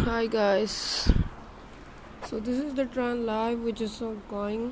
hi guys. So this is the Tran live which is going.